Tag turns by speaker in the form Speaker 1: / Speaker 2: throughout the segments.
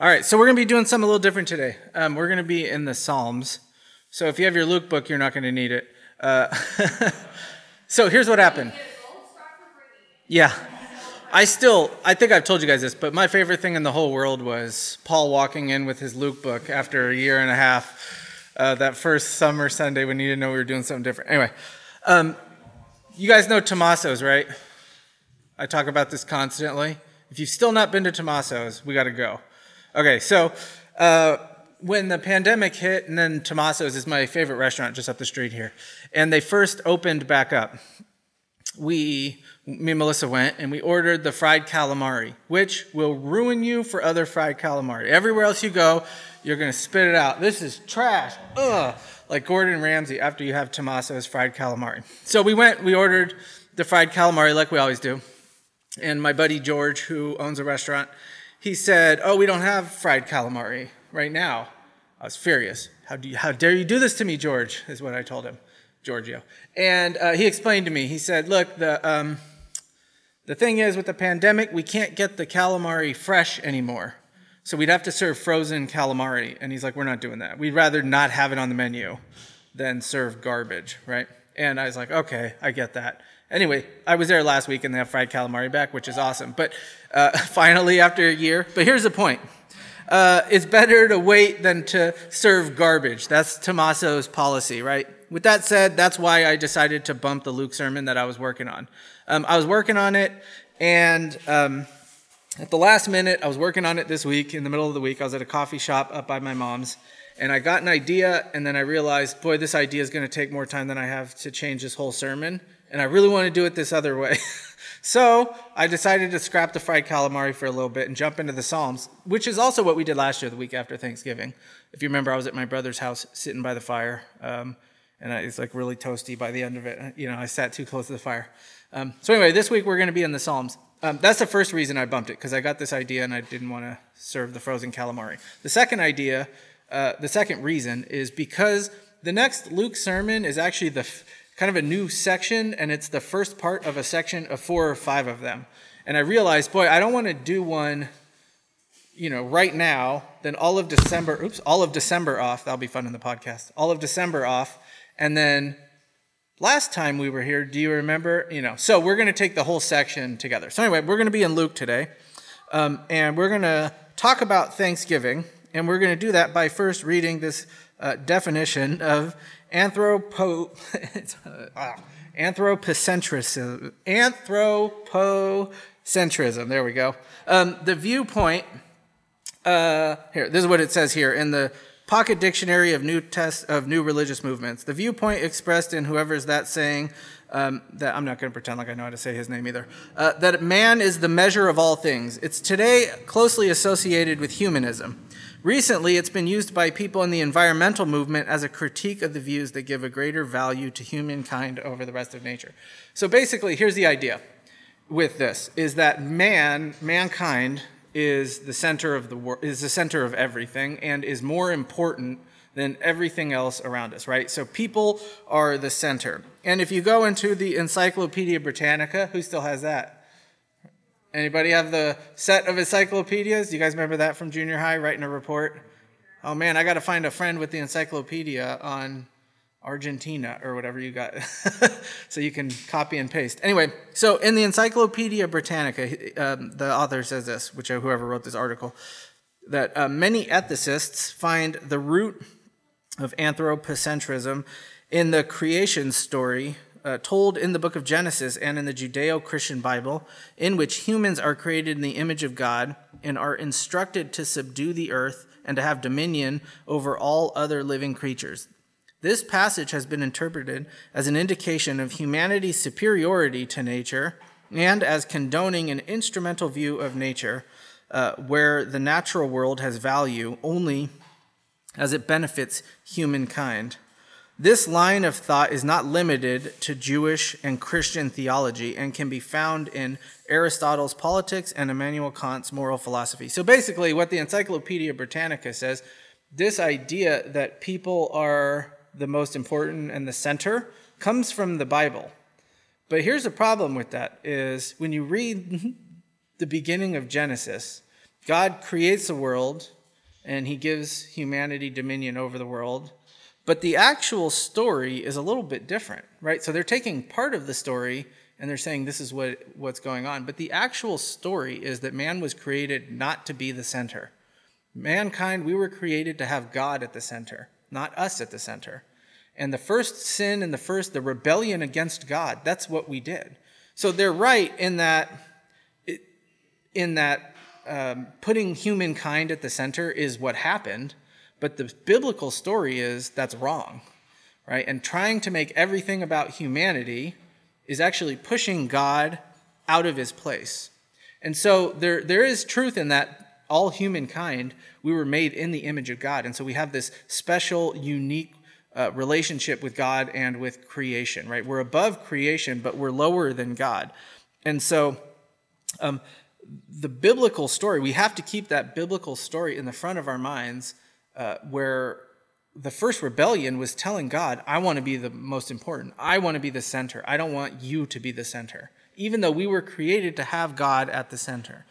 Speaker 1: All right, so we're going to be doing something a little different today. Um, we're going to be in the Psalms. So if you have your Luke book, you're not going to need it. Uh, so here's what happened. Yeah. I still, I think I've told you guys this, but my favorite thing in the whole world was Paul walking in with his Luke book after a year and a half. Uh, that first summer Sunday when he didn't know we were doing something different. Anyway, um, you guys know Tomaso's, right? I talk about this constantly. If you've still not been to Tomaso's, we got to go. Okay, so uh, when the pandemic hit, and then Tomaso's is my favorite restaurant just up the street here, and they first opened back up, we, me and Melissa went and we ordered the fried calamari, which will ruin you for other fried calamari. Everywhere else you go, you're gonna spit it out. This is trash. Ugh. Like Gordon Ramsay after you have Tomaso's fried calamari. So we went, we ordered the fried calamari like we always do. And my buddy George, who owns a restaurant, he said, Oh, we don't have fried calamari right now. I was furious. How, do you, how dare you do this to me, George? Is what I told him, Giorgio. And uh, he explained to me, he said, Look, the, um, the thing is, with the pandemic, we can't get the calamari fresh anymore. So we'd have to serve frozen calamari. And he's like, We're not doing that. We'd rather not have it on the menu than serve garbage, right? And I was like, Okay, I get that. Anyway, I was there last week and they have fried calamari back, which is awesome. But uh, finally, after a year, but here's the point. Uh, it's better to wait than to serve garbage. That's Tomaso's policy, right? With that said, that's why I decided to bump the Luke sermon that I was working on. Um, I was working on it, and um, at the last minute, I was working on it this week. In the middle of the week, I was at a coffee shop up by my mom's, and I got an idea, and then I realized, boy, this idea is going to take more time than I have to change this whole sermon and I really want to do it this other way. so I decided to scrap the fried calamari for a little bit and jump into the Psalms, which is also what we did last year, the week after Thanksgiving. If you remember, I was at my brother's house sitting by the fire, um, and I was like really toasty by the end of it. You know, I sat too close to the fire. Um, so anyway, this week we're going to be in the Psalms. Um, that's the first reason I bumped it because I got this idea and I didn't want to serve the frozen calamari. The second idea, uh, the second reason is because the next Luke sermon is actually the kind of a new section, and it's the first part of a section of four or five of them. And I realized, boy, I don't want to do one, you know, right now. Then all of December, oops, all of December off. That'll be fun in the podcast. All of December off, and then last time we were here, do you remember? You know, so we're going to take the whole section together. So anyway, we're going to be in Luke today, um, and we're going to talk about Thanksgiving, and we're going to do that by first reading this uh, definition of anthropo, uh, anthropocentrism. Anthropocentrism. There we go. Um, the viewpoint. Uh, here, this is what it says here in the Pocket Dictionary of New Test of New Religious Movements. The viewpoint expressed in whoever's that saying um, that I'm not going to pretend like I know how to say his name either. Uh, that man is the measure of all things. It's today closely associated with humanism. Recently, it's been used by people in the environmental movement as a critique of the views that give a greater value to humankind over the rest of nature. So basically, here's the idea with this is that man, mankind is the center of the world is the center of everything and is more important than everything else around us, right? So people are the center. And if you go into the Encyclopedia Britannica, who still has that? Anybody have the set of encyclopedias? You guys remember that from junior high, writing a report? Oh man, I got to find a friend with the encyclopedia on Argentina or whatever you got, so you can copy and paste. Anyway, so in the Encyclopedia Britannica, um, the author says this, which uh, whoever wrote this article, that uh, many ethicists find the root of anthropocentrism in the creation story uh, told in the book of Genesis and in the Judeo Christian Bible, in which humans are created in the image of God and are instructed to subdue the earth and to have dominion over all other living creatures. This passage has been interpreted as an indication of humanity's superiority to nature and as condoning an instrumental view of nature uh, where the natural world has value only as it benefits humankind. This line of thought is not limited to Jewish and Christian theology and can be found in Aristotle's Politics and Immanuel Kant's moral philosophy. So basically, what the Encyclopedia Britannica says this idea that people are the most important and the center comes from the Bible. But here's the problem with that is when you read the beginning of Genesis, God creates the world and he gives humanity dominion over the world. But the actual story is a little bit different, right? So they're taking part of the story and they're saying this is what, what's going on. But the actual story is that man was created not to be the center. Mankind, we were created to have God at the center, not us at the center. And the first sin and the first, the rebellion against God, that's what we did. So they're right in that, in that um, putting humankind at the center is what happened, but the biblical story is that's wrong, right? And trying to make everything about humanity is actually pushing God out of his place. And so there, there is truth in that all humankind, we were made in the image of God. And so we have this special, unique uh, relationship with God and with creation, right? We're above creation, but we're lower than God. And so um, the biblical story, we have to keep that biblical story in the front of our minds uh, where the first rebellion was telling God, I want to be the most important. I want to be the center. I don't want you to be the center, even though we were created to have God at the center.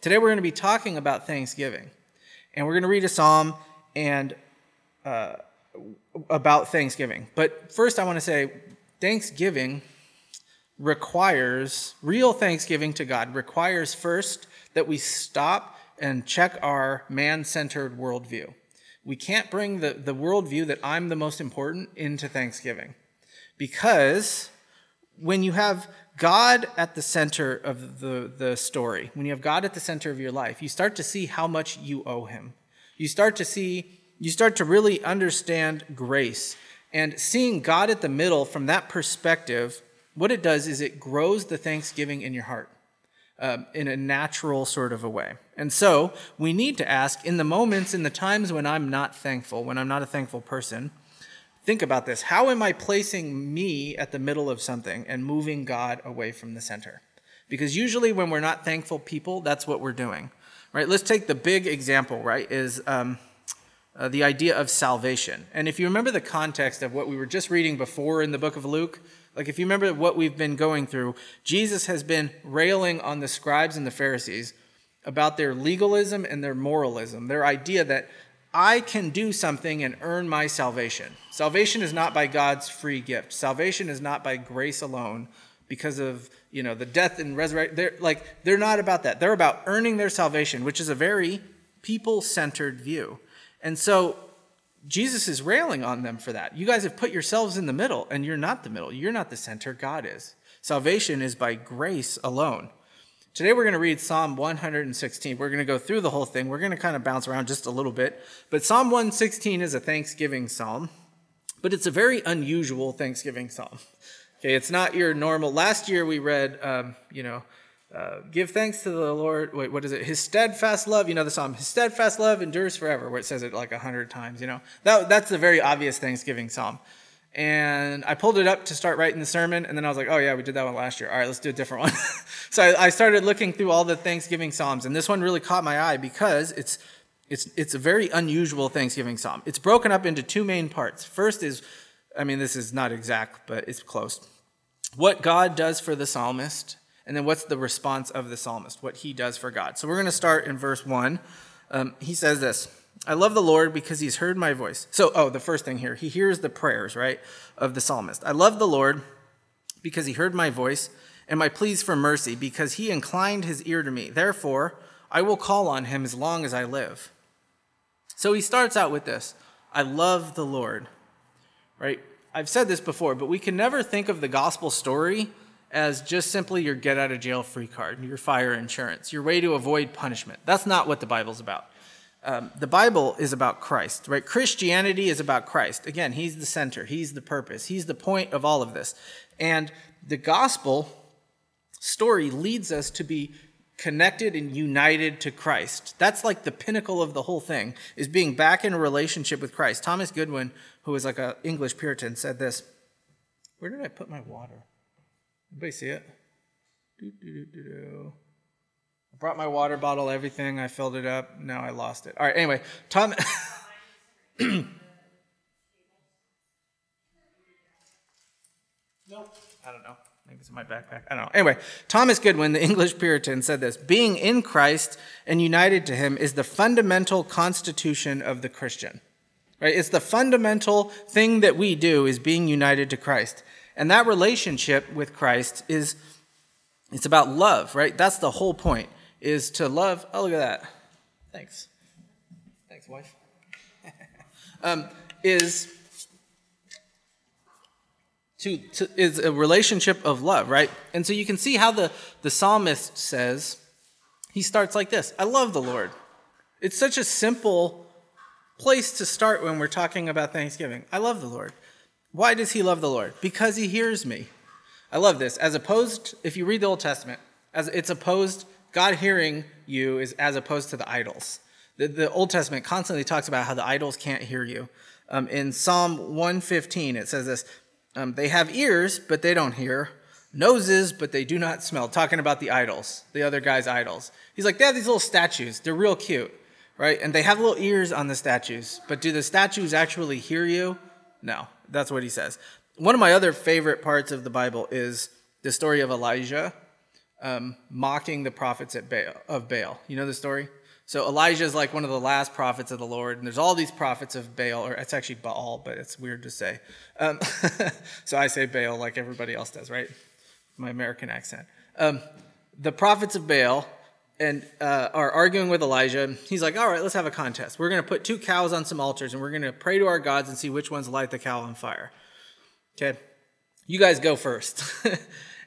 Speaker 1: Today we're going to be talking about Thanksgiving. And we're going to read a psalm and uh, about Thanksgiving. But first, I want to say Thanksgiving requires, real thanksgiving to God requires first that we stop and check our man centered worldview. We can't bring the, the worldview that I'm the most important into Thanksgiving. Because when you have God at the center of the, the story, when you have God at the center of your life, you start to see how much you owe Him. You start to see, you start to really understand grace. And seeing God at the middle from that perspective what it does is it grows the thanksgiving in your heart um, in a natural sort of a way. And so we need to ask in the moments, in the times when I'm not thankful, when I'm not a thankful person, think about this. How am I placing me at the middle of something and moving God away from the center? Because usually when we're not thankful people, that's what we're doing. Right? Let's take the big example, right? Is um, uh, the idea of salvation. And if you remember the context of what we were just reading before in the book of Luke, like, if you remember what we've been going through, Jesus has been railing on the scribes and the Pharisees about their legalism and their moralism, their idea that I can do something and earn my salvation. Salvation is not by God's free gift. Salvation is not by grace alone because of, you know, the death and resurrection. They're like they're not about that. They're about earning their salvation, which is a very people-centered view. And so Jesus is railing on them for that. You guys have put yourselves in the middle, and you're not the middle. You're not the center. God is. Salvation is by grace alone. Today we're going to read Psalm 116. We're going to go through the whole thing. We're going to kind of bounce around just a little bit. But Psalm 116 is a Thanksgiving psalm, but it's a very unusual Thanksgiving psalm. Okay, it's not your normal. Last year we read, um, you know, uh, give thanks to the Lord. Wait, what is it? His steadfast love. You know the psalm. His steadfast love endures forever, where it says it like a hundred times. You know that that's a very obvious Thanksgiving psalm. And I pulled it up to start writing the sermon, and then I was like, oh yeah, we did that one last year. All right, let's do a different one. so I, I started looking through all the Thanksgiving psalms, and this one really caught my eye because it's it's it's a very unusual Thanksgiving psalm. It's broken up into two main parts. First is, I mean, this is not exact, but it's close. What God does for the psalmist and then what's the response of the psalmist, what he does for God. So we're going to start in verse 1. Um, he says this I love the Lord because he's heard my voice. So, oh, the first thing here, he hears the prayers, right, of the psalmist. I love the Lord because he heard my voice and my pleas for mercy because he inclined his ear to me. Therefore, I will call on him as long as I live. So he starts out with this I love the Lord, right? I've said this before, but we can never think of the gospel story as just simply your get out of jail free card, your fire insurance, your way to avoid punishment. That's not what the Bible's about. Um, the Bible is about Christ, right? Christianity is about Christ. Again, He's the center, He's the purpose, He's the point of all of this. And the gospel story leads us to be connected and united to Christ. That's like the pinnacle of the whole thing, is being back in a relationship with Christ. Thomas Goodwin, who was like an English Puritan, said this Where did I put my water? Anybody see it? I brought my water bottle, everything. I filled it up. Now I lost it. All right, anyway, Tom. nope. I don't know. think it's in my backpack. I don't know. Anyway, Thomas Goodwin, the English Puritan, said this Being in Christ and united to him is the fundamental constitution of the Christian. Right? It's the fundamental thing that we do is being united to Christ. And that relationship with Christ is it's about love, right? That's the whole point is to love. Oh, look at that. Thanks. Thanks, wife. um, is to, to, is a relationship of love, right? And so you can see how the, the psalmist says, he starts like this I love the Lord. It's such a simple place to start when we're talking about Thanksgiving. I love the Lord. Why does he love the Lord? Because he hears me. I love this. As opposed, if you read the Old Testament, as it's opposed, God hearing you is as opposed to the idols. The, the Old Testament constantly talks about how the idols can't hear you. Um, in Psalm 115, it says this um, They have ears, but they don't hear, noses, but they do not smell. Talking about the idols, the other guy's idols. He's like, They have these little statues. They're real cute, right? And they have little ears on the statues, but do the statues actually hear you? No, that's what he says. One of my other favorite parts of the Bible is the story of Elijah um, mocking the prophets at Baal, of Baal. You know the story? So Elijah is like one of the last prophets of the Lord, and there's all these prophets of Baal, or it's actually Baal, but it's weird to say. Um, so I say Baal like everybody else does, right? My American accent. Um, the prophets of Baal and uh, are arguing with Elijah. He's like, "All right, let's have a contest. We're going to put two cows on some altars, and we're going to pray to our gods and see which ones light the cow on fire." Okay, you guys go first.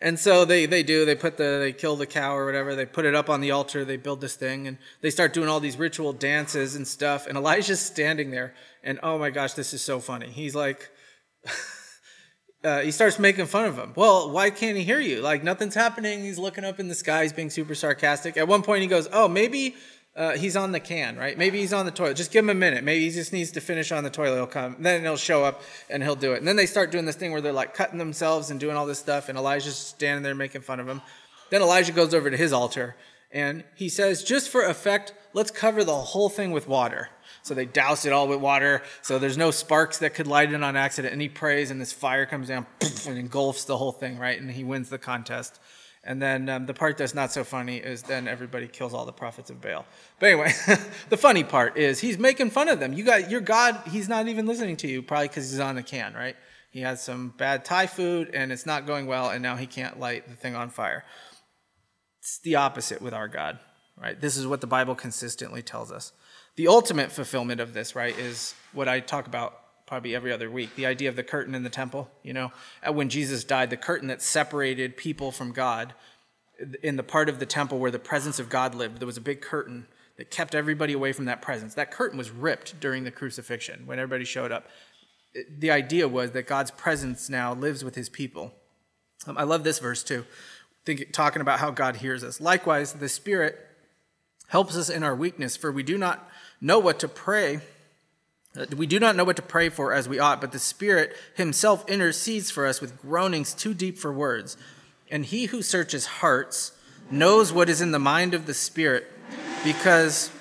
Speaker 1: And so they, they do. They put the they kill the cow or whatever. They put it up on the altar. They build this thing, and they start doing all these ritual dances and stuff. And Elijah's standing there, and oh my gosh, this is so funny. He's like, uh, he starts making fun of him. Well, why can't he hear you? Like nothing's happening. He's looking up in the sky. He's being super sarcastic. At one point, he goes, "Oh, maybe uh, he's on the can, right? Maybe he's on the toilet. Just give him a minute. Maybe he just needs to finish on the toilet. He'll come. Then he'll show up and he'll do it. And then they start doing this thing where they're like cutting themselves and doing all this stuff. And Elijah's standing there making fun of him. Then Elijah goes over to his altar and he says, just for effect, let's cover the whole thing with water. So they douse it all with water. So there's no sparks that could light it on accident. And he prays, and this fire comes down and engulfs the whole thing, right? And he wins the contest. And then um, the part that's not so funny is then everybody kills all the prophets of Baal. But anyway, the funny part is he's making fun of them. You got your God. He's not even listening to you, probably because he's on the can, right? He has some bad Thai food and it's not going well, and now he can't light the thing on fire. It's the opposite with our God, right? This is what the Bible consistently tells us. The ultimate fulfillment of this, right, is what I talk about probably every other week. The idea of the curtain in the temple, you know, uh, when Jesus died, the curtain that separated people from God in the part of the temple where the presence of God lived, there was a big curtain that kept everybody away from that presence. That curtain was ripped during the crucifixion when everybody showed up. The idea was that God's presence now lives with his people. Um, I love this verse too, Think, talking about how God hears us. Likewise, the Spirit helps us in our weakness, for we do not know what to pray uh, we do not know what to pray for as we ought, but the Spirit Himself intercedes for us with groanings too deep for words. And He who searches hearts knows what is in the mind of the Spirit, because.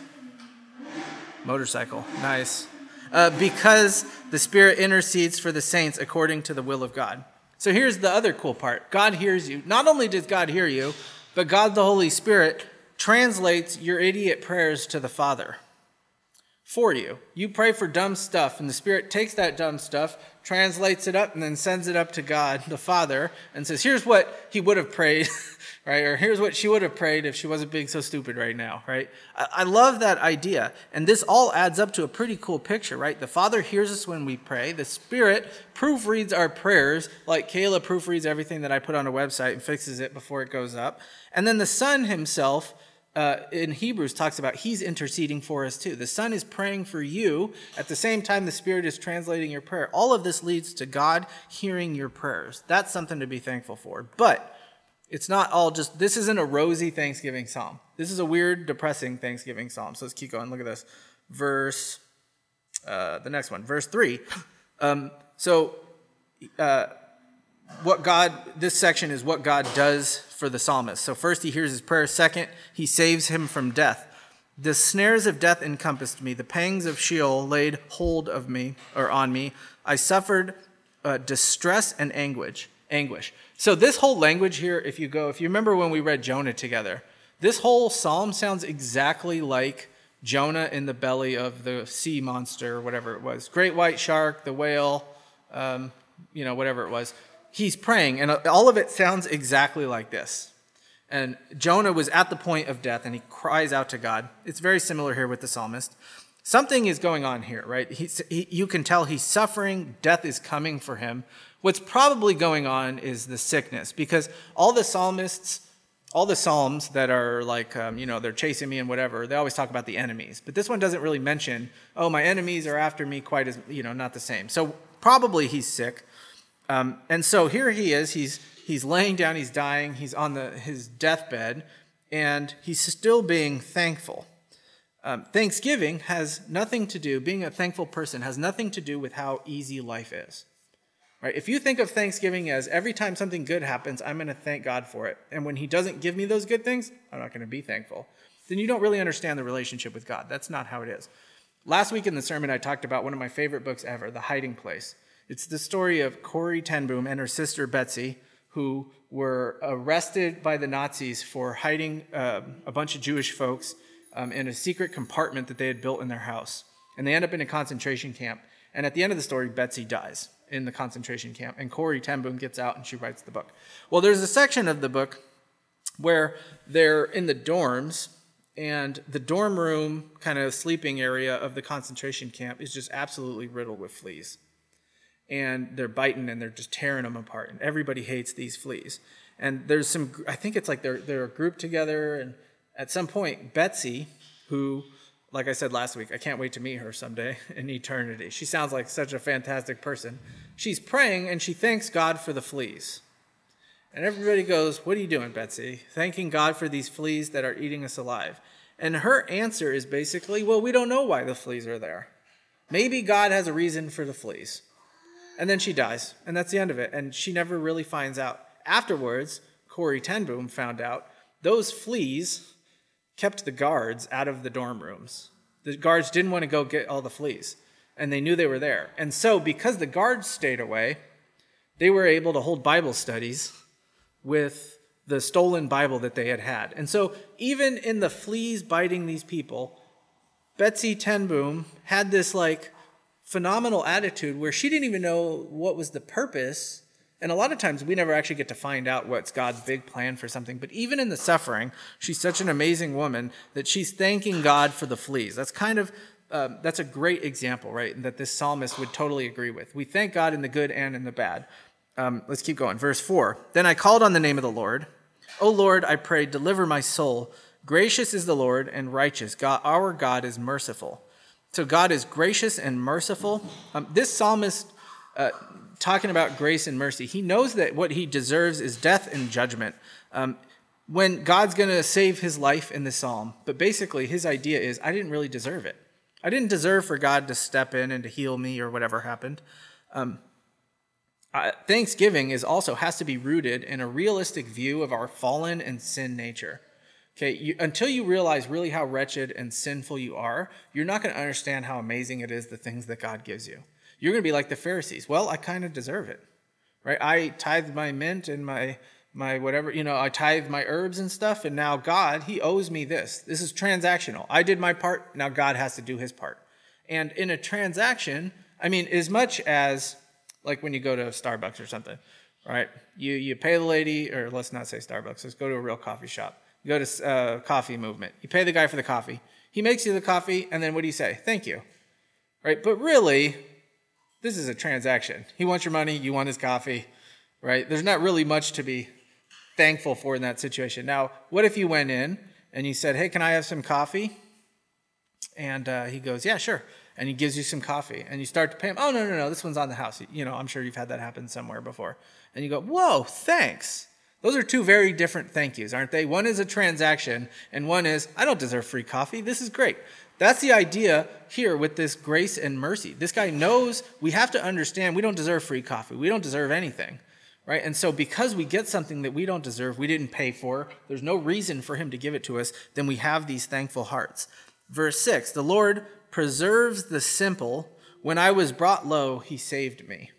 Speaker 1: Motorcycle, nice. Uh, because the Spirit intercedes for the saints according to the will of God. So here's the other cool part God hears you. Not only does God hear you, but God the Holy Spirit translates your idiot prayers to the Father for you. You pray for dumb stuff, and the Spirit takes that dumb stuff, translates it up, and then sends it up to God, the Father, and says, Here's what he would have prayed, right? Or here's what she would have prayed if she wasn't being so stupid right now, right? I love that idea. And this all adds up to a pretty cool picture, right? The Father hears us when we pray, the Spirit proofreads our prayers, like Kayla proofreads everything that I put on a website and fixes it before it goes up. And then the Son himself uh, in Hebrews talks about he's interceding for us too. The Son is praying for you. At the same time, the Spirit is translating your prayer. All of this leads to God hearing your prayers. That's something to be thankful for. But it's not all just, this isn't a rosy Thanksgiving psalm. This is a weird, depressing Thanksgiving psalm. So let's keep going. Look at this. Verse, uh, the next one, verse 3. Um, so, uh, what God, this section is what God does for the psalmist. So, first, he hears his prayer. Second, he saves him from death. The snares of death encompassed me. The pangs of Sheol laid hold of me, or on me. I suffered uh, distress and anguish. anguish. So this whole language here, if you go, if you remember when we read Jonah together, this whole psalm sounds exactly like Jonah in the belly of the sea monster, or whatever it was, great white shark, the whale, um, you know, whatever it was. He's praying, and all of it sounds exactly like this. And Jonah was at the point of death, and he cries out to God. It's very similar here with the psalmist. Something is going on here, right? He, you can tell he's suffering. Death is coming for him. What's probably going on is the sickness, because all the psalmists, all the psalms that are like, um, you know, they're chasing me and whatever, they always talk about the enemies. But this one doesn't really mention, oh, my enemies are after me quite as, you know, not the same. So probably he's sick. Um, and so here he is. He's he's laying down. He's dying. He's on the his deathbed, and he's still being thankful. Um, Thanksgiving has nothing to do. Being a thankful person has nothing to do with how easy life is. Right? If you think of Thanksgiving as every time something good happens, I'm going to thank God for it, and when He doesn't give me those good things, I'm not going to be thankful. Then you don't really understand the relationship with God. That's not how it is. Last week in the sermon, I talked about one of my favorite books ever, The Hiding Place. It's the story of Corrie ten Boom and her sister Betsy, who were arrested by the Nazis for hiding uh, a bunch of Jewish folks um, in a secret compartment that they had built in their house. And they end up in a concentration camp. And at the end of the story, Betsy dies in the concentration camp, and Corrie ten Boom gets out and she writes the book. Well, there's a section of the book where they're in the dorms, and the dorm room, kind of sleeping area of the concentration camp, is just absolutely riddled with fleas. And they're biting and they're just tearing them apart, and everybody hates these fleas. And there's some, I think it's like they're, they're grouped together, and at some point, Betsy, who like I said last week, I can't wait to meet her someday in eternity. She sounds like such a fantastic person. She's praying and she thanks God for the fleas. And everybody goes, What are you doing, Betsy? Thanking God for these fleas that are eating us alive. And her answer is basically, Well, we don't know why the fleas are there. Maybe God has a reason for the fleas. And then she dies, and that's the end of it. And she never really finds out. Afterwards, Corrie ten Boom found out those fleas kept the guards out of the dorm rooms. The guards didn't want to go get all the fleas, and they knew they were there. And so, because the guards stayed away, they were able to hold Bible studies with the stolen Bible that they had had. And so, even in the fleas biting these people, Betsy ten Boom had this like phenomenal attitude where she didn't even know what was the purpose and a lot of times we never actually get to find out what's God's big plan for something. But even in the suffering, she's such an amazing woman that she's thanking God for the fleas. That's kind of um, that's a great example, right? That this psalmist would totally agree with. We thank God in the good and in the bad. Um, let's keep going. Verse 4 Then I called on the name of the Lord. O Lord, I pray, deliver my soul. Gracious is the Lord and righteous. God, our God is merciful. So God is gracious and merciful. Um, this psalmist uh, talking about grace and mercy. He knows that what he deserves is death and judgment. Um, when God's going to save his life in the psalm, but basically his idea is, I didn't really deserve it. I didn't deserve for God to step in and to heal me or whatever happened. Um, uh, Thanksgiving is also has to be rooted in a realistic view of our fallen and sin nature. Okay, you, until you realize really how wretched and sinful you are, you're not going to understand how amazing it is the things that God gives you. You're going to be like the Pharisees. Well, I kind of deserve it, right? I tithe my mint and my my whatever, you know, I tithe my herbs and stuff, and now God, He owes me this. This is transactional. I did my part, now God has to do His part. And in a transaction, I mean, as much as like when you go to Starbucks or something, right? You you pay the lady, or let's not say Starbucks. Let's go to a real coffee shop. You go to uh, coffee movement. You pay the guy for the coffee. He makes you the coffee, and then what do you say? Thank you, right? But really, this is a transaction. He wants your money, you want his coffee, right? There's not really much to be thankful for in that situation. Now, what if you went in and you said, Hey, can I have some coffee? And uh, he goes, Yeah, sure. And he gives you some coffee and you start to pay him. Oh, no, no, no, this one's on the house. You know, I'm sure you've had that happen somewhere before. And you go, Whoa, thanks. Those are two very different thank yous, aren't they? One is a transaction, and one is, I don't deserve free coffee. This is great. That's the idea here with this grace and mercy. This guy knows we have to understand we don't deserve free coffee. We don't deserve anything. Right? And so because we get something that we don't deserve, we didn't pay for, there's no reason for him to give it to us, then we have these thankful hearts. Verse 6, the Lord preserves the simple. When I was brought low, he saved me.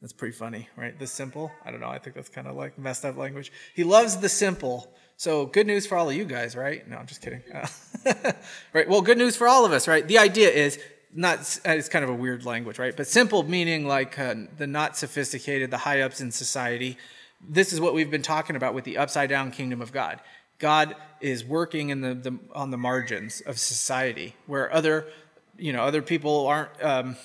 Speaker 1: That's pretty funny, right? The simple. I don't know. I think that's kind of like messed up language. He loves the simple. So good news for all of you guys, right? No, I'm just kidding. Uh, right. Well, good news for all of us, right? The idea is not. It's kind of a weird language, right? But simple meaning like uh, the not sophisticated, the high ups in society. This is what we've been talking about with the upside down kingdom of God. God is working in the, the on the margins of society where other, you know, other people aren't. Um,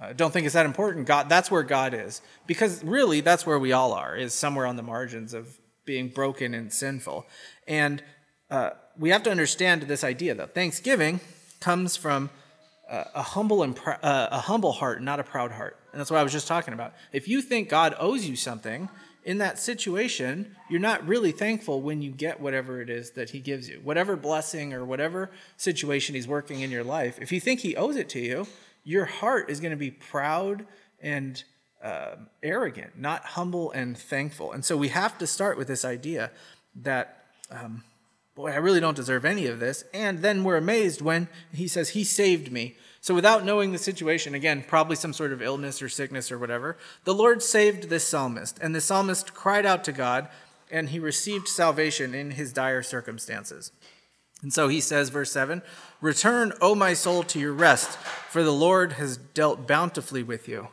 Speaker 1: uh, don't think it's that important. God, that's where God is, because really, that's where we all are, is somewhere on the margins of being broken and sinful. And uh, we have to understand this idea that Thanksgiving comes from uh, a humble and pr- uh, a humble heart, not a proud heart. And that's what I was just talking about. If you think God owes you something in that situation, you're not really thankful when you get whatever it is that He gives you, whatever blessing or whatever situation He's working in your life. If you think He owes it to you, your heart is going to be proud and uh, arrogant, not humble and thankful. And so we have to start with this idea that, um, boy, I really don't deserve any of this. And then we're amazed when he says, He saved me. So without knowing the situation, again, probably some sort of illness or sickness or whatever, the Lord saved this psalmist. And the psalmist cried out to God, and he received salvation in his dire circumstances. And so he says, verse 7 Return, O my soul, to your rest, for the Lord has dealt bountifully with you.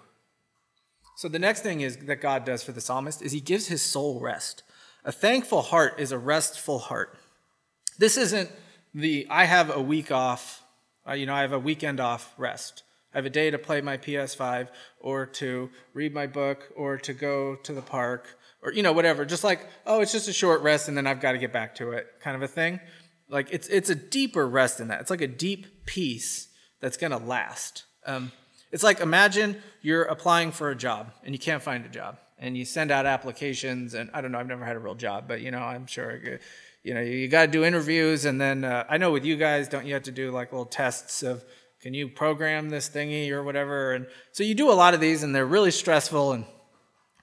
Speaker 1: So the next thing is that God does for the psalmist is he gives his soul rest. A thankful heart is a restful heart. This isn't the I have a week off, uh, you know, I have a weekend off rest. I have a day to play my PS5 or to read my book or to go to the park or, you know, whatever. Just like, oh, it's just a short rest and then I've got to get back to it kind of a thing. Like it's it's a deeper rest than that. It's like a deep peace that's gonna last. Um, it's like imagine you're applying for a job and you can't find a job, and you send out applications, and I don't know, I've never had a real job, but you know, I'm sure. You know, you got to do interviews, and then uh, I know with you guys, don't you have to do like little tests of can you program this thingy or whatever? And so you do a lot of these, and they're really stressful. And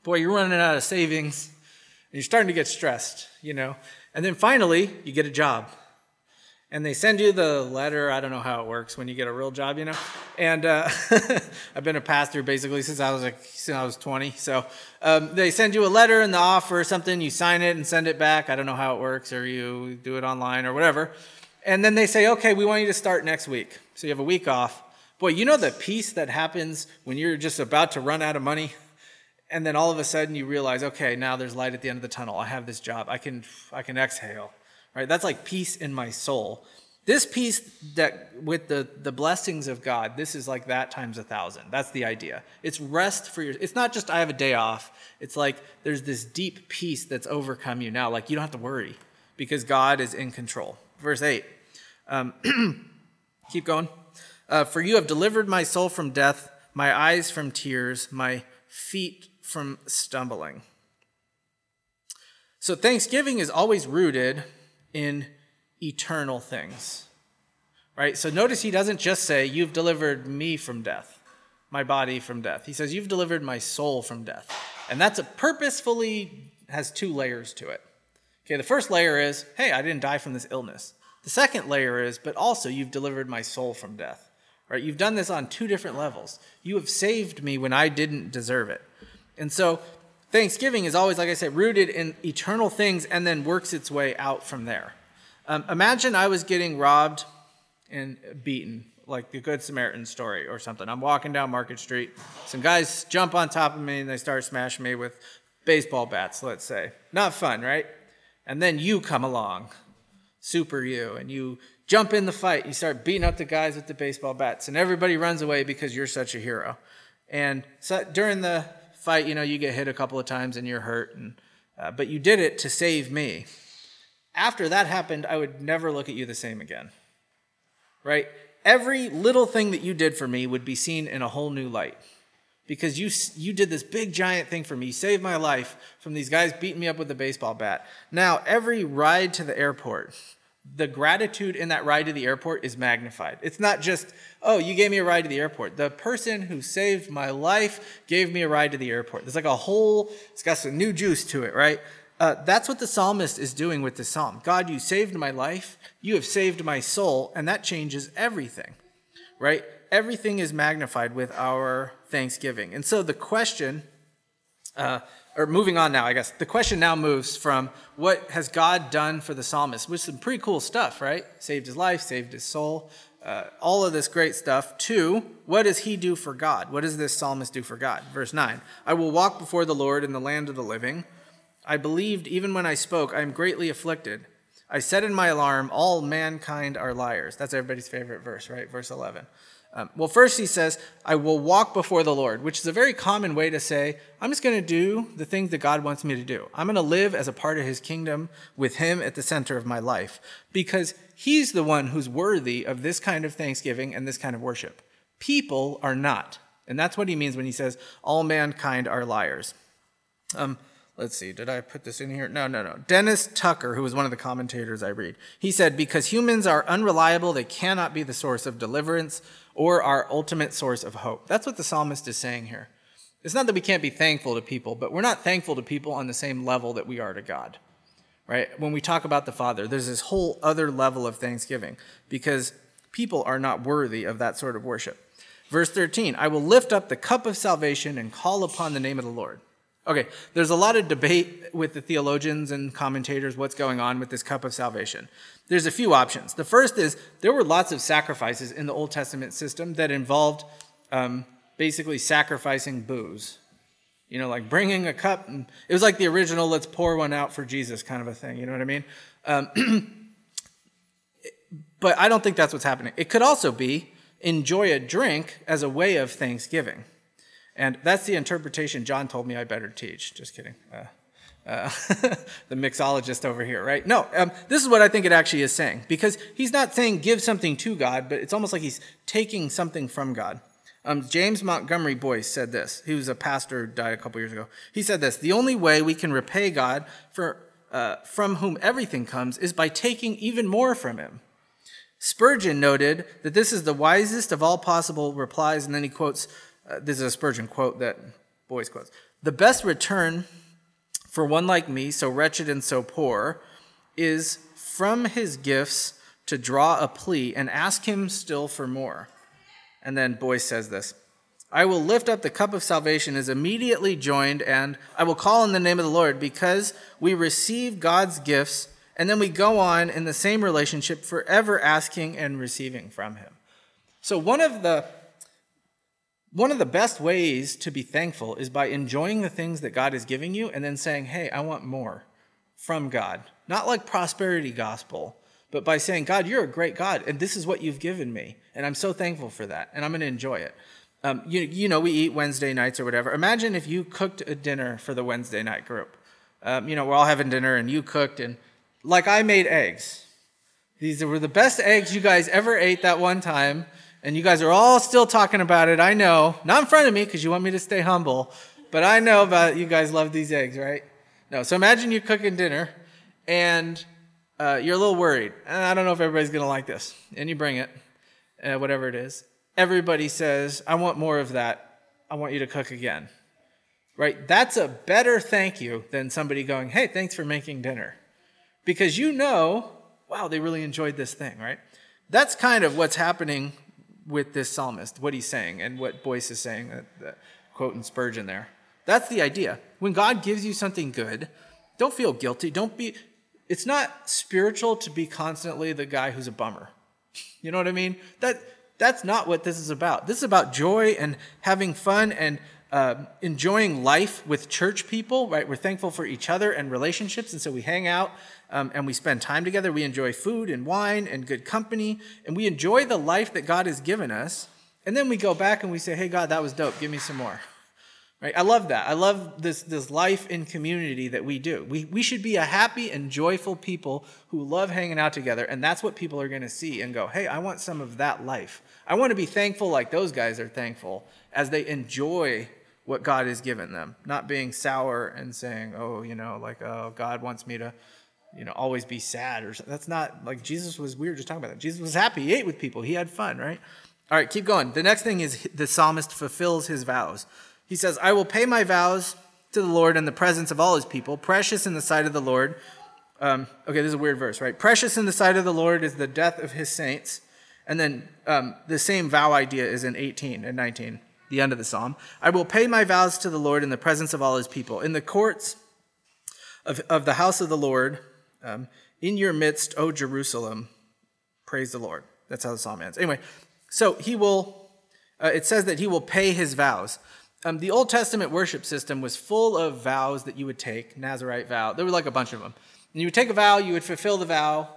Speaker 1: boy, you're running out of savings, and you're starting to get stressed, you know. And then finally, you get a job, and they send you the letter. I don't know how it works when you get a real job, you know. And uh, I've been a pastor basically since I was like since I was 20. So um, they send you a letter and the offer or something. You sign it and send it back. I don't know how it works, or you do it online or whatever. And then they say, okay, we want you to start next week. So you have a week off. Boy, you know the peace that happens when you're just about to run out of money, and then all of a sudden you realize, okay, now there's light at the end of the tunnel. I have this job. I can I can exhale right? That's like peace in my soul. This peace that with the, the blessings of God, this is like that times a thousand. That's the idea. It's rest for your it's not just I have a day off. It's like there's this deep peace that's overcome you now. Like you don't have to worry because God is in control. Verse 8. Um, keep going. Uh, for you have delivered my soul from death, my eyes from tears, my feet from stumbling. So thanksgiving is always rooted in eternal things. Right? So notice he doesn't just say, You've delivered me from death, my body from death. He says, You've delivered my soul from death. And that's a purposefully has two layers to it. Okay, the first layer is, Hey, I didn't die from this illness. The second layer is, But also, you've delivered my soul from death. Right? You've done this on two different levels. You have saved me when I didn't deserve it. And so Thanksgiving is always, like I said, rooted in eternal things and then works its way out from there. Um, imagine I was getting robbed and beaten, like the Good Samaritan story or something. I'm walking down Market Street. Some guys jump on top of me and they start smashing me with baseball bats, let's say. Not fun, right? And then you come along, super you, and you jump in the fight. You start beating up the guys with the baseball bats, and everybody runs away because you're such a hero. And so during the fight, you know, you get hit a couple of times and you're hurt, and, uh, but you did it to save me. After that happened, I would never look at you the same again. Right? Every little thing that you did for me would be seen in a whole new light. Because you, you did this big giant thing for me. You saved my life from these guys beating me up with a baseball bat. Now, every ride to the airport, the gratitude in that ride to the airport is magnified. It's not just, oh, you gave me a ride to the airport. The person who saved my life gave me a ride to the airport. There's like a whole, it's got some new juice to it, right? Uh, that's what the psalmist is doing with this psalm. God, you saved my life. You have saved my soul. And that changes everything, right? Everything is magnified with our thanksgiving. And so the question Uh, or moving on now, I guess. The question now moves from what has God done for the psalmist, which is some pretty cool stuff, right? Saved his life, saved his soul, uh, all of this great stuff, to what does he do for God? What does this psalmist do for God? Verse 9 I will walk before the Lord in the land of the living. I believed even when I spoke, I am greatly afflicted. I said in my alarm, All mankind are liars. That's everybody's favorite verse, right? Verse 11. Um, well, first he says, I will walk before the Lord, which is a very common way to say, I'm just going to do the things that God wants me to do. I'm going to live as a part of his kingdom with him at the center of my life because he's the one who's worthy of this kind of thanksgiving and this kind of worship. People are not. And that's what he means when he says, All mankind are liars. Um, let's see, did I put this in here? No, no, no. Dennis Tucker, who was one of the commentators I read, he said, Because humans are unreliable, they cannot be the source of deliverance or our ultimate source of hope. That's what the psalmist is saying here. It's not that we can't be thankful to people, but we're not thankful to people on the same level that we are to God. Right? When we talk about the Father, there's this whole other level of thanksgiving because people are not worthy of that sort of worship. Verse 13 I will lift up the cup of salvation and call upon the name of the Lord. Okay, there's a lot of debate with the theologians and commentators what's going on with this cup of salvation. There's a few options. The first is there were lots of sacrifices in the Old Testament system that involved um, basically sacrificing booze. You know, like bringing a cup. And, it was like the original let's pour one out for Jesus kind of a thing. You know what I mean? Um, but I don't think that's what's happening. It could also be enjoy a drink as a way of thanksgiving. And that's the interpretation John told me I better teach. Just kidding. Uh, uh, the mixologist over here, right? No, um, this is what I think it actually is saying. Because he's not saying give something to God, but it's almost like he's taking something from God. Um, James Montgomery Boice said this. He was a pastor, died a couple years ago. He said this The only way we can repay God for, uh, from whom everything comes is by taking even more from him. Spurgeon noted that this is the wisest of all possible replies, and then he quotes uh, this is a Spurgeon quote that Boice quotes. The best return for one like me, so wretched and so poor, is from his gifts to draw a plea and ask him still for more. And then Boice says this I will lift up the cup of salvation is immediately joined, and I will call in the name of the Lord because we receive God's gifts, and then we go on in the same relationship, forever asking and receiving from him. So, one of the one of the best ways to be thankful is by enjoying the things that God is giving you and then saying, Hey, I want more from God. Not like prosperity gospel, but by saying, God, you're a great God, and this is what you've given me. And I'm so thankful for that, and I'm going to enjoy it. Um, you, you know, we eat Wednesday nights or whatever. Imagine if you cooked a dinner for the Wednesday night group. Um, you know, we're all having dinner, and you cooked, and like I made eggs. These were the best eggs you guys ever ate that one time and you guys are all still talking about it. I know. Not in front of me because you want me to stay humble, but I know about you guys love these eggs, right? No. So imagine you're cooking dinner and uh, you're a little worried. I don't know if everybody's going to like this. And you bring it, uh, whatever it is. Everybody says, I want more of that. I want you to cook again. Right? That's a better thank you than somebody going, hey, thanks for making dinner. Because you know, wow, they really enjoyed this thing, right? That's kind of what's happening with this psalmist, what he's saying, and what Boice is saying, that, that quote in Spurgeon there. That's the idea. When God gives you something good, don't feel guilty. Don't be, it's not spiritual to be constantly the guy who's a bummer. You know what I mean? That, that's not what this is about. This is about joy and having fun and uh, enjoying life with church people, right? We're thankful for each other and relationships, and so we hang out um, and we spend time together. We enjoy food and wine and good company, and we enjoy the life that God has given us. And then we go back and we say, "Hey, God, that was dope. Give me some more." Right? I love that. I love this this life in community that we do. We we should be a happy and joyful people who love hanging out together, and that's what people are going to see and go, "Hey, I want some of that life. I want to be thankful like those guys are thankful as they enjoy what God has given them, not being sour and saying, "Oh, you know, like oh, God wants me to, you know, always be sad." Or that's not like Jesus was. We were just talking about that. Jesus was happy. He ate with people. He had fun, right? All right, keep going. The next thing is the psalmist fulfills his vows. He says, "I will pay my vows to the Lord in the presence of all His people, precious in the sight of the Lord." Um, okay, this is a weird verse, right? Precious in the sight of the Lord is the death of His saints, and then um, the same vow idea is in 18 and 19. The end of the psalm. I will pay my vows to the Lord in the presence of all his people. In the courts of, of the house of the Lord, um, in your midst, O Jerusalem, praise the Lord. That's how the psalm ends. Anyway, so he will, uh, it says that he will pay his vows. Um, the Old Testament worship system was full of vows that you would take, Nazarite vow. There were like a bunch of them. And you would take a vow, you would fulfill the vow.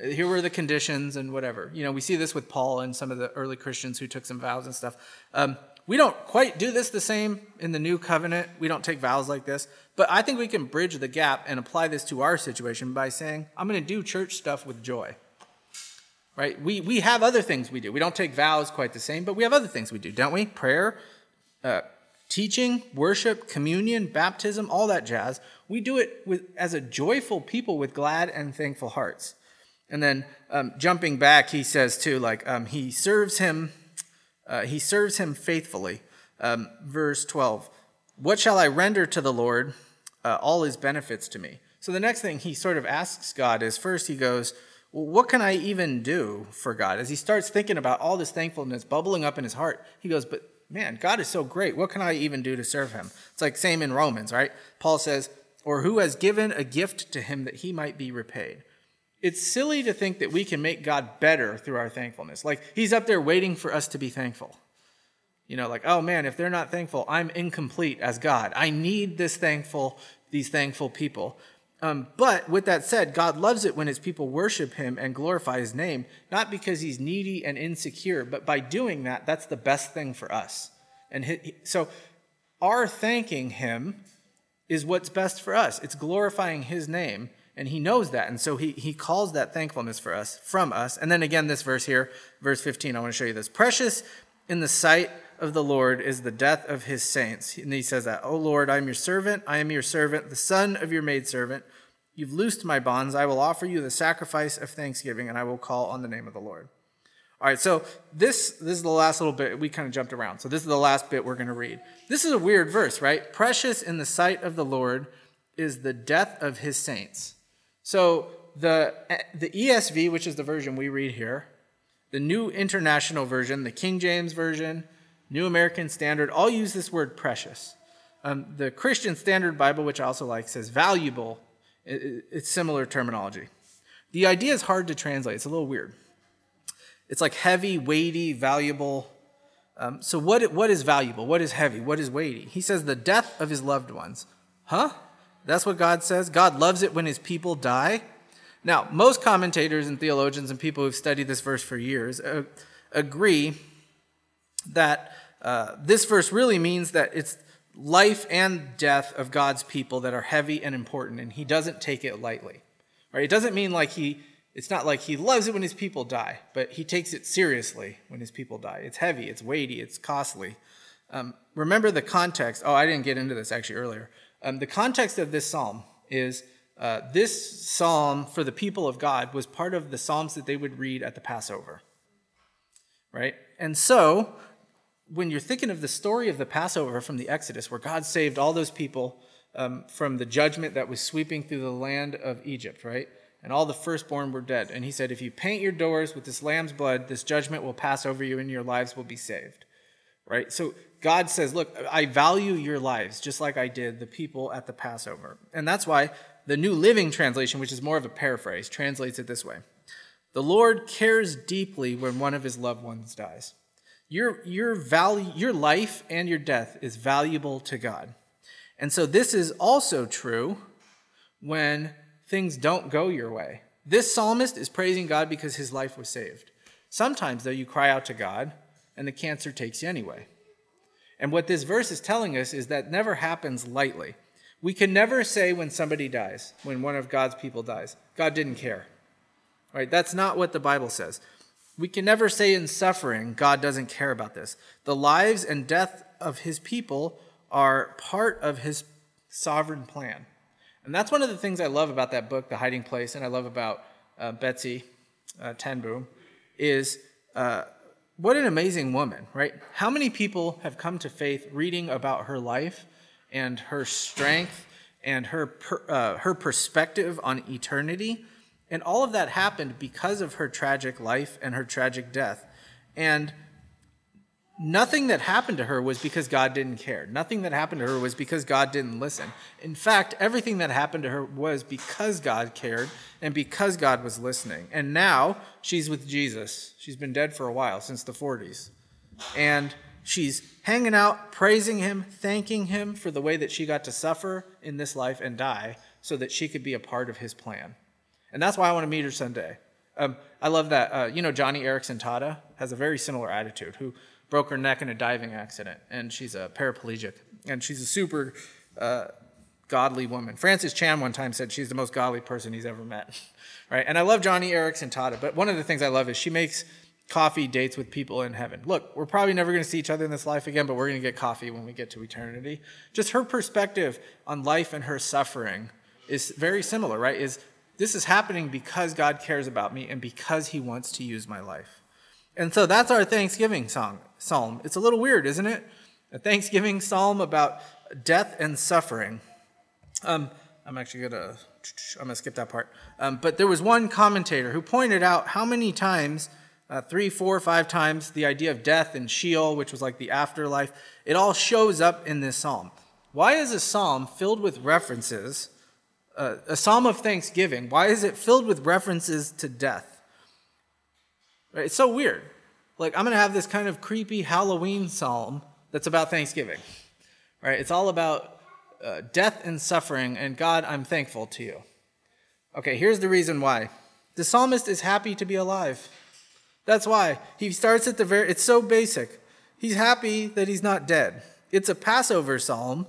Speaker 1: Here were the conditions and whatever. You know, we see this with Paul and some of the early Christians who took some vows and stuff. Um, we don't quite do this the same in the new covenant. We don't take vows like this. But I think we can bridge the gap and apply this to our situation by saying, I'm going to do church stuff with joy. Right? We, we have other things we do. We don't take vows quite the same, but we have other things we do, don't we? Prayer, uh, teaching, worship, communion, baptism, all that jazz. We do it with, as a joyful people with glad and thankful hearts. And then um, jumping back, he says too, like um, he serves him uh, he serves him faithfully. Um, verse 12 What shall I render to the Lord? Uh, all his benefits to me. So the next thing he sort of asks God is first he goes, well, What can I even do for God? As he starts thinking about all this thankfulness bubbling up in his heart, he goes, But man, God is so great. What can I even do to serve him? It's like same in Romans, right? Paul says, Or who has given a gift to him that he might be repaid? It's silly to think that we can make God better through our thankfulness. Like he's up there waiting for us to be thankful. You know, like, oh man, if they're not thankful, I'm incomplete as God. I need this thankful, these thankful people. Um, but with that said, God loves it when his people worship him and glorify his name, not because he's needy and insecure, but by doing that, that's the best thing for us. And he, so our thanking him is what's best for us. It's glorifying his name and he knows that. And so he, he calls that thankfulness for us, from us. And then again, this verse here, verse 15, I want to show you this. Precious in the sight of the Lord is the death of his saints. And he says that, O Lord, I am your servant. I am your servant, the son of your maidservant. You've loosed my bonds. I will offer you the sacrifice of thanksgiving, and I will call on the name of the Lord. All right, so this, this is the last little bit. We kind of jumped around. So this is the last bit we're going to read. This is a weird verse, right? Precious in the sight of the Lord is the death of his saints. So the, the ESV, which is the version we read here, the New International Version, the King James Version, New American Standard, all use this word precious. Um, the Christian Standard Bible, which I also like, says valuable. It's similar terminology. The idea is hard to translate, it's a little weird. It's like heavy, weighty, valuable. Um, so, what, what is valuable? What is heavy? What is weighty? He says the death of his loved ones. Huh? That's what God says. God loves it when his people die. Now, most commentators and theologians and people who've studied this verse for years uh, agree that uh, this verse really means that it's life and death of God's people that are heavy and important, and he doesn't take it lightly. Right? It doesn't mean like he, it's not like he loves it when his people die, but he takes it seriously when his people die. It's heavy, it's weighty, it's costly. Um, remember the context. Oh, I didn't get into this actually earlier. Um, the context of this psalm is uh, this psalm for the people of God was part of the psalms that they would read at the Passover. Right? And so, when you're thinking of the story of the Passover from the Exodus, where God saved all those people um, from the judgment that was sweeping through the land of Egypt, right? And all the firstborn were dead. And he said, If you paint your doors with this lamb's blood, this judgment will pass over you and your lives will be saved. Right? So God says, Look, I value your lives just like I did the people at the Passover. And that's why the New Living Translation, which is more of a paraphrase, translates it this way The Lord cares deeply when one of his loved ones dies. Your, your, value, your life and your death is valuable to God. And so this is also true when things don't go your way. This psalmist is praising God because his life was saved. Sometimes, though, you cry out to God and the cancer takes you anyway. And what this verse is telling us is that never happens lightly. We can never say when somebody dies, when one of God's people dies, God didn't care. Right? That's not what the Bible says. We can never say in suffering, God doesn't care about this. The lives and death of his people are part of his sovereign plan. And that's one of the things I love about that book, The Hiding Place, and I love about uh, Betsie uh, ten Boom, is uh, what an amazing woman, right? How many people have come to faith reading about her life and her strength and her per, uh, her perspective on eternity? And all of that happened because of her tragic life and her tragic death. And Nothing that happened to her was because God didn't care. Nothing that happened to her was because God didn't listen. In fact, everything that happened to her was because God cared and because God was listening. And now she's with Jesus. She's been dead for a while, since the 40s. And she's hanging out, praising him, thanking him for the way that she got to suffer in this life and die so that she could be a part of his plan. And that's why I want to meet her someday. Um, I love that. Uh, you know, Joni Eareckson Tada has a very similar attitude, who broke her neck in a diving accident, and she's a paraplegic, and she's a super uh, godly woman. Francis Chan one time said she's the most godly person he's ever met, right? And I love Joni Eareckson Tada, but one of the things I love is she makes coffee dates with people in heaven. Look, we're probably never going to see each other in this life again, but we're going to get coffee when we get to eternity. Just her perspective on life and her suffering is very similar, right? Is this is happening because God cares about me and because he wants to use my life. And so that's our Thanksgiving song, psalm. It's a little weird, isn't it? A Thanksgiving psalm about death and suffering. Um, I'm actually gonna I'm gonna skip that part. Um, but there was one commentator who pointed out how many times, uh, three, four, five times, the idea of death and Sheol, which was like the afterlife, it all shows up in this psalm. Why is a psalm filled with references, uh, a psalm of thanksgiving? Why is it filled with references to death? Right? It's so weird. Like, I'm going to have this kind of creepy Halloween psalm that's about Thanksgiving. Right? It's all about uh, death and suffering, and God, I'm thankful to you. Okay, here's the reason why. The psalmist is happy to be alive. That's why. He starts at the very, it's so basic. He's happy that he's not dead. It's a Passover psalm.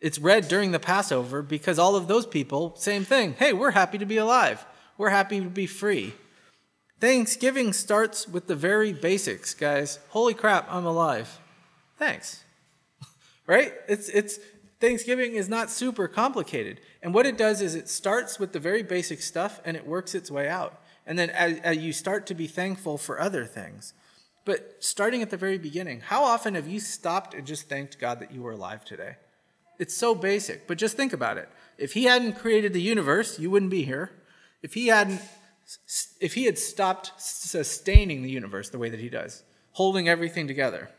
Speaker 1: It's read during the Passover because all of those people, same thing. Hey, we're happy to be alive. We're happy to be free. Thanksgiving starts with the very basics, guys. Holy crap, I'm alive. Thanks. right? It's it's Thanksgiving is not super complicated. And what it does is it starts with the very basic stuff and it works its way out. And then as, as you start to be thankful for other things. But starting at the very beginning, how often have you stopped and just thanked God that you were alive today? It's so basic, but just think about it. If He hadn't created the universe, you wouldn't be here. If He hadn't if he had stopped sustaining the universe the way that he does, holding everything together,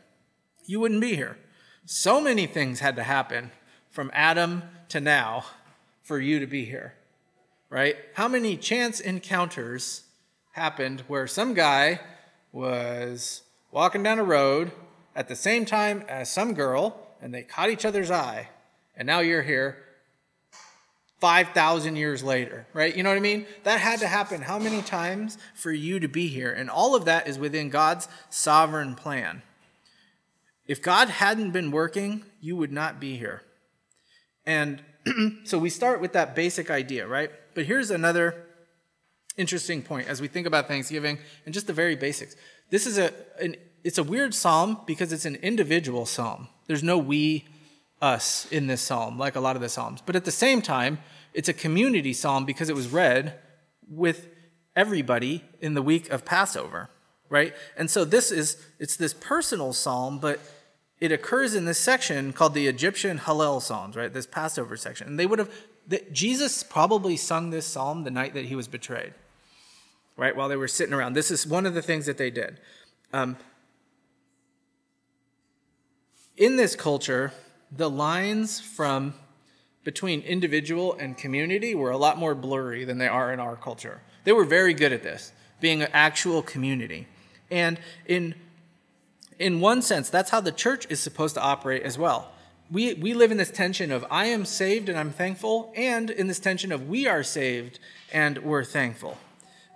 Speaker 1: you wouldn't be here. So many things had to happen from Adam to now for you to be here, right? How many chance encounters happened where some guy was walking down a road at the same time as some girl and they caught each other's eye, and now you're here 5,000 years later, right? You know what I mean? That had to happen how many times for you to be here? And all of that is within God's sovereign plan. If God hadn't been working, you would not be here. And so we start with that basic idea, right? But here's another interesting point as we think about Thanksgiving and just the very basics. This is a an, it's a weird psalm because it's an individual psalm. There's no we us in this psalm, like a lot of the psalms. But at the same time, it's a community psalm because it was read with everybody in the week of Passover, right? And so this is it's this personal psalm, but it occurs in this section called the Egyptian Hallel Psalms, right? This Passover section. And they would have Jesus probably sung this psalm the night that he was betrayed, right? While they were sitting around. This is one of the things that they did. Um, in this culture, the lines from between individual and community were a lot more blurry than they are in our culture. They were very good at this, being an actual community. And in in one sense, that's how the church is supposed to operate as well. We, we live in this tension of I am saved and I'm thankful, and in this tension of we are saved and we're thankful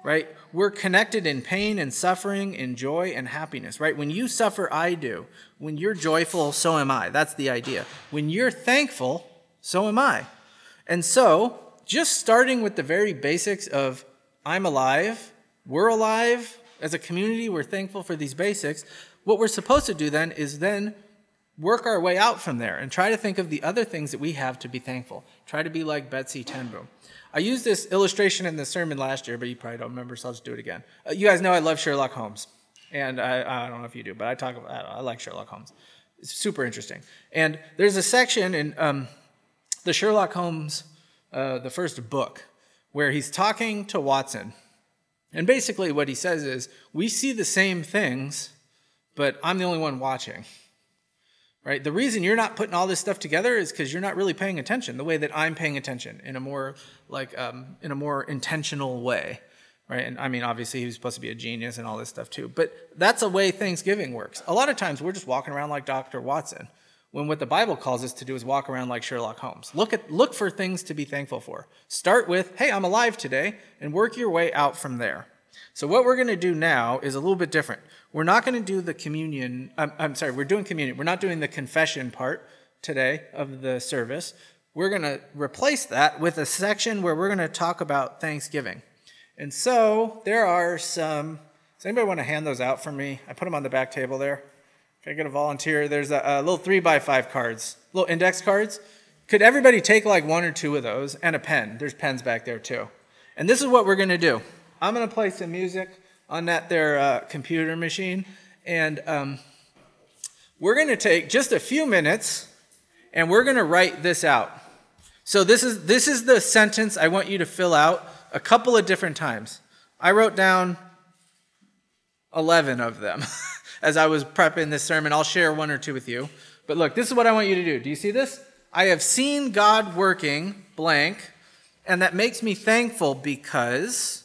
Speaker 1: right? We're connected in pain and suffering, in joy and happiness, right? When you suffer, I do. When you're joyful, so am I. That's the idea. When you're thankful, so am I. And so, just starting with the very basics of I'm alive, we're alive, as a community, we're thankful for these basics. What we're supposed to do then is then work our way out from there and try to think of the other things that we have to be thankful. Try to be like Betsie ten Boom. I used this illustration in the sermon last year, but you probably don't remember, so I'll just do it again. Uh, you guys know I love Sherlock Holmes, and I, I don't know if you do, but I talk. About, I, I like Sherlock Holmes. It's super interesting. And there's a section in um, the Sherlock Holmes, uh, the first book, where he's talking to Watson, and basically what he says is, we see the same things, but I'm the only one watching. Right? The reason you're not putting all this stuff together is because you're not really paying attention the way that I'm paying attention in a more like um, in a more intentional way. Right? And I mean, obviously, he was supposed to be a genius and all this stuff too. But that's a way Thanksgiving works. A lot of times, we're just walking around like Dr. Watson, when what the Bible calls us to do is walk around like Sherlock Holmes. Look at look for things to be thankful for. Start with, "Hey, I'm alive today," and work your way out from there. So what we're going to do now is a little bit different. We're not going to do the communion. I'm, I'm sorry, we're doing communion. We're not doing the confession part today of the service. We're going to replace that with a section where we're going to talk about Thanksgiving. And so there are some. Does anybody want to hand those out for me? I put them on the back table there. Can I get a volunteer? There's a, a little three by five cards, little index cards. Could everybody take like one or two of those and a pen? There's pens back there too. And this is what we're going to do. I'm going to play some music on that their uh, computer machine, and um, we're going to take just a few minutes, and we're going to write this out. So this is this is the sentence I want you to fill out a couple of different times. I wrote down 11 of them as I was prepping this sermon. I'll share one or two with you. But look, this is what I want you to do. Do you see this? I have seen God working blank, and that makes me thankful because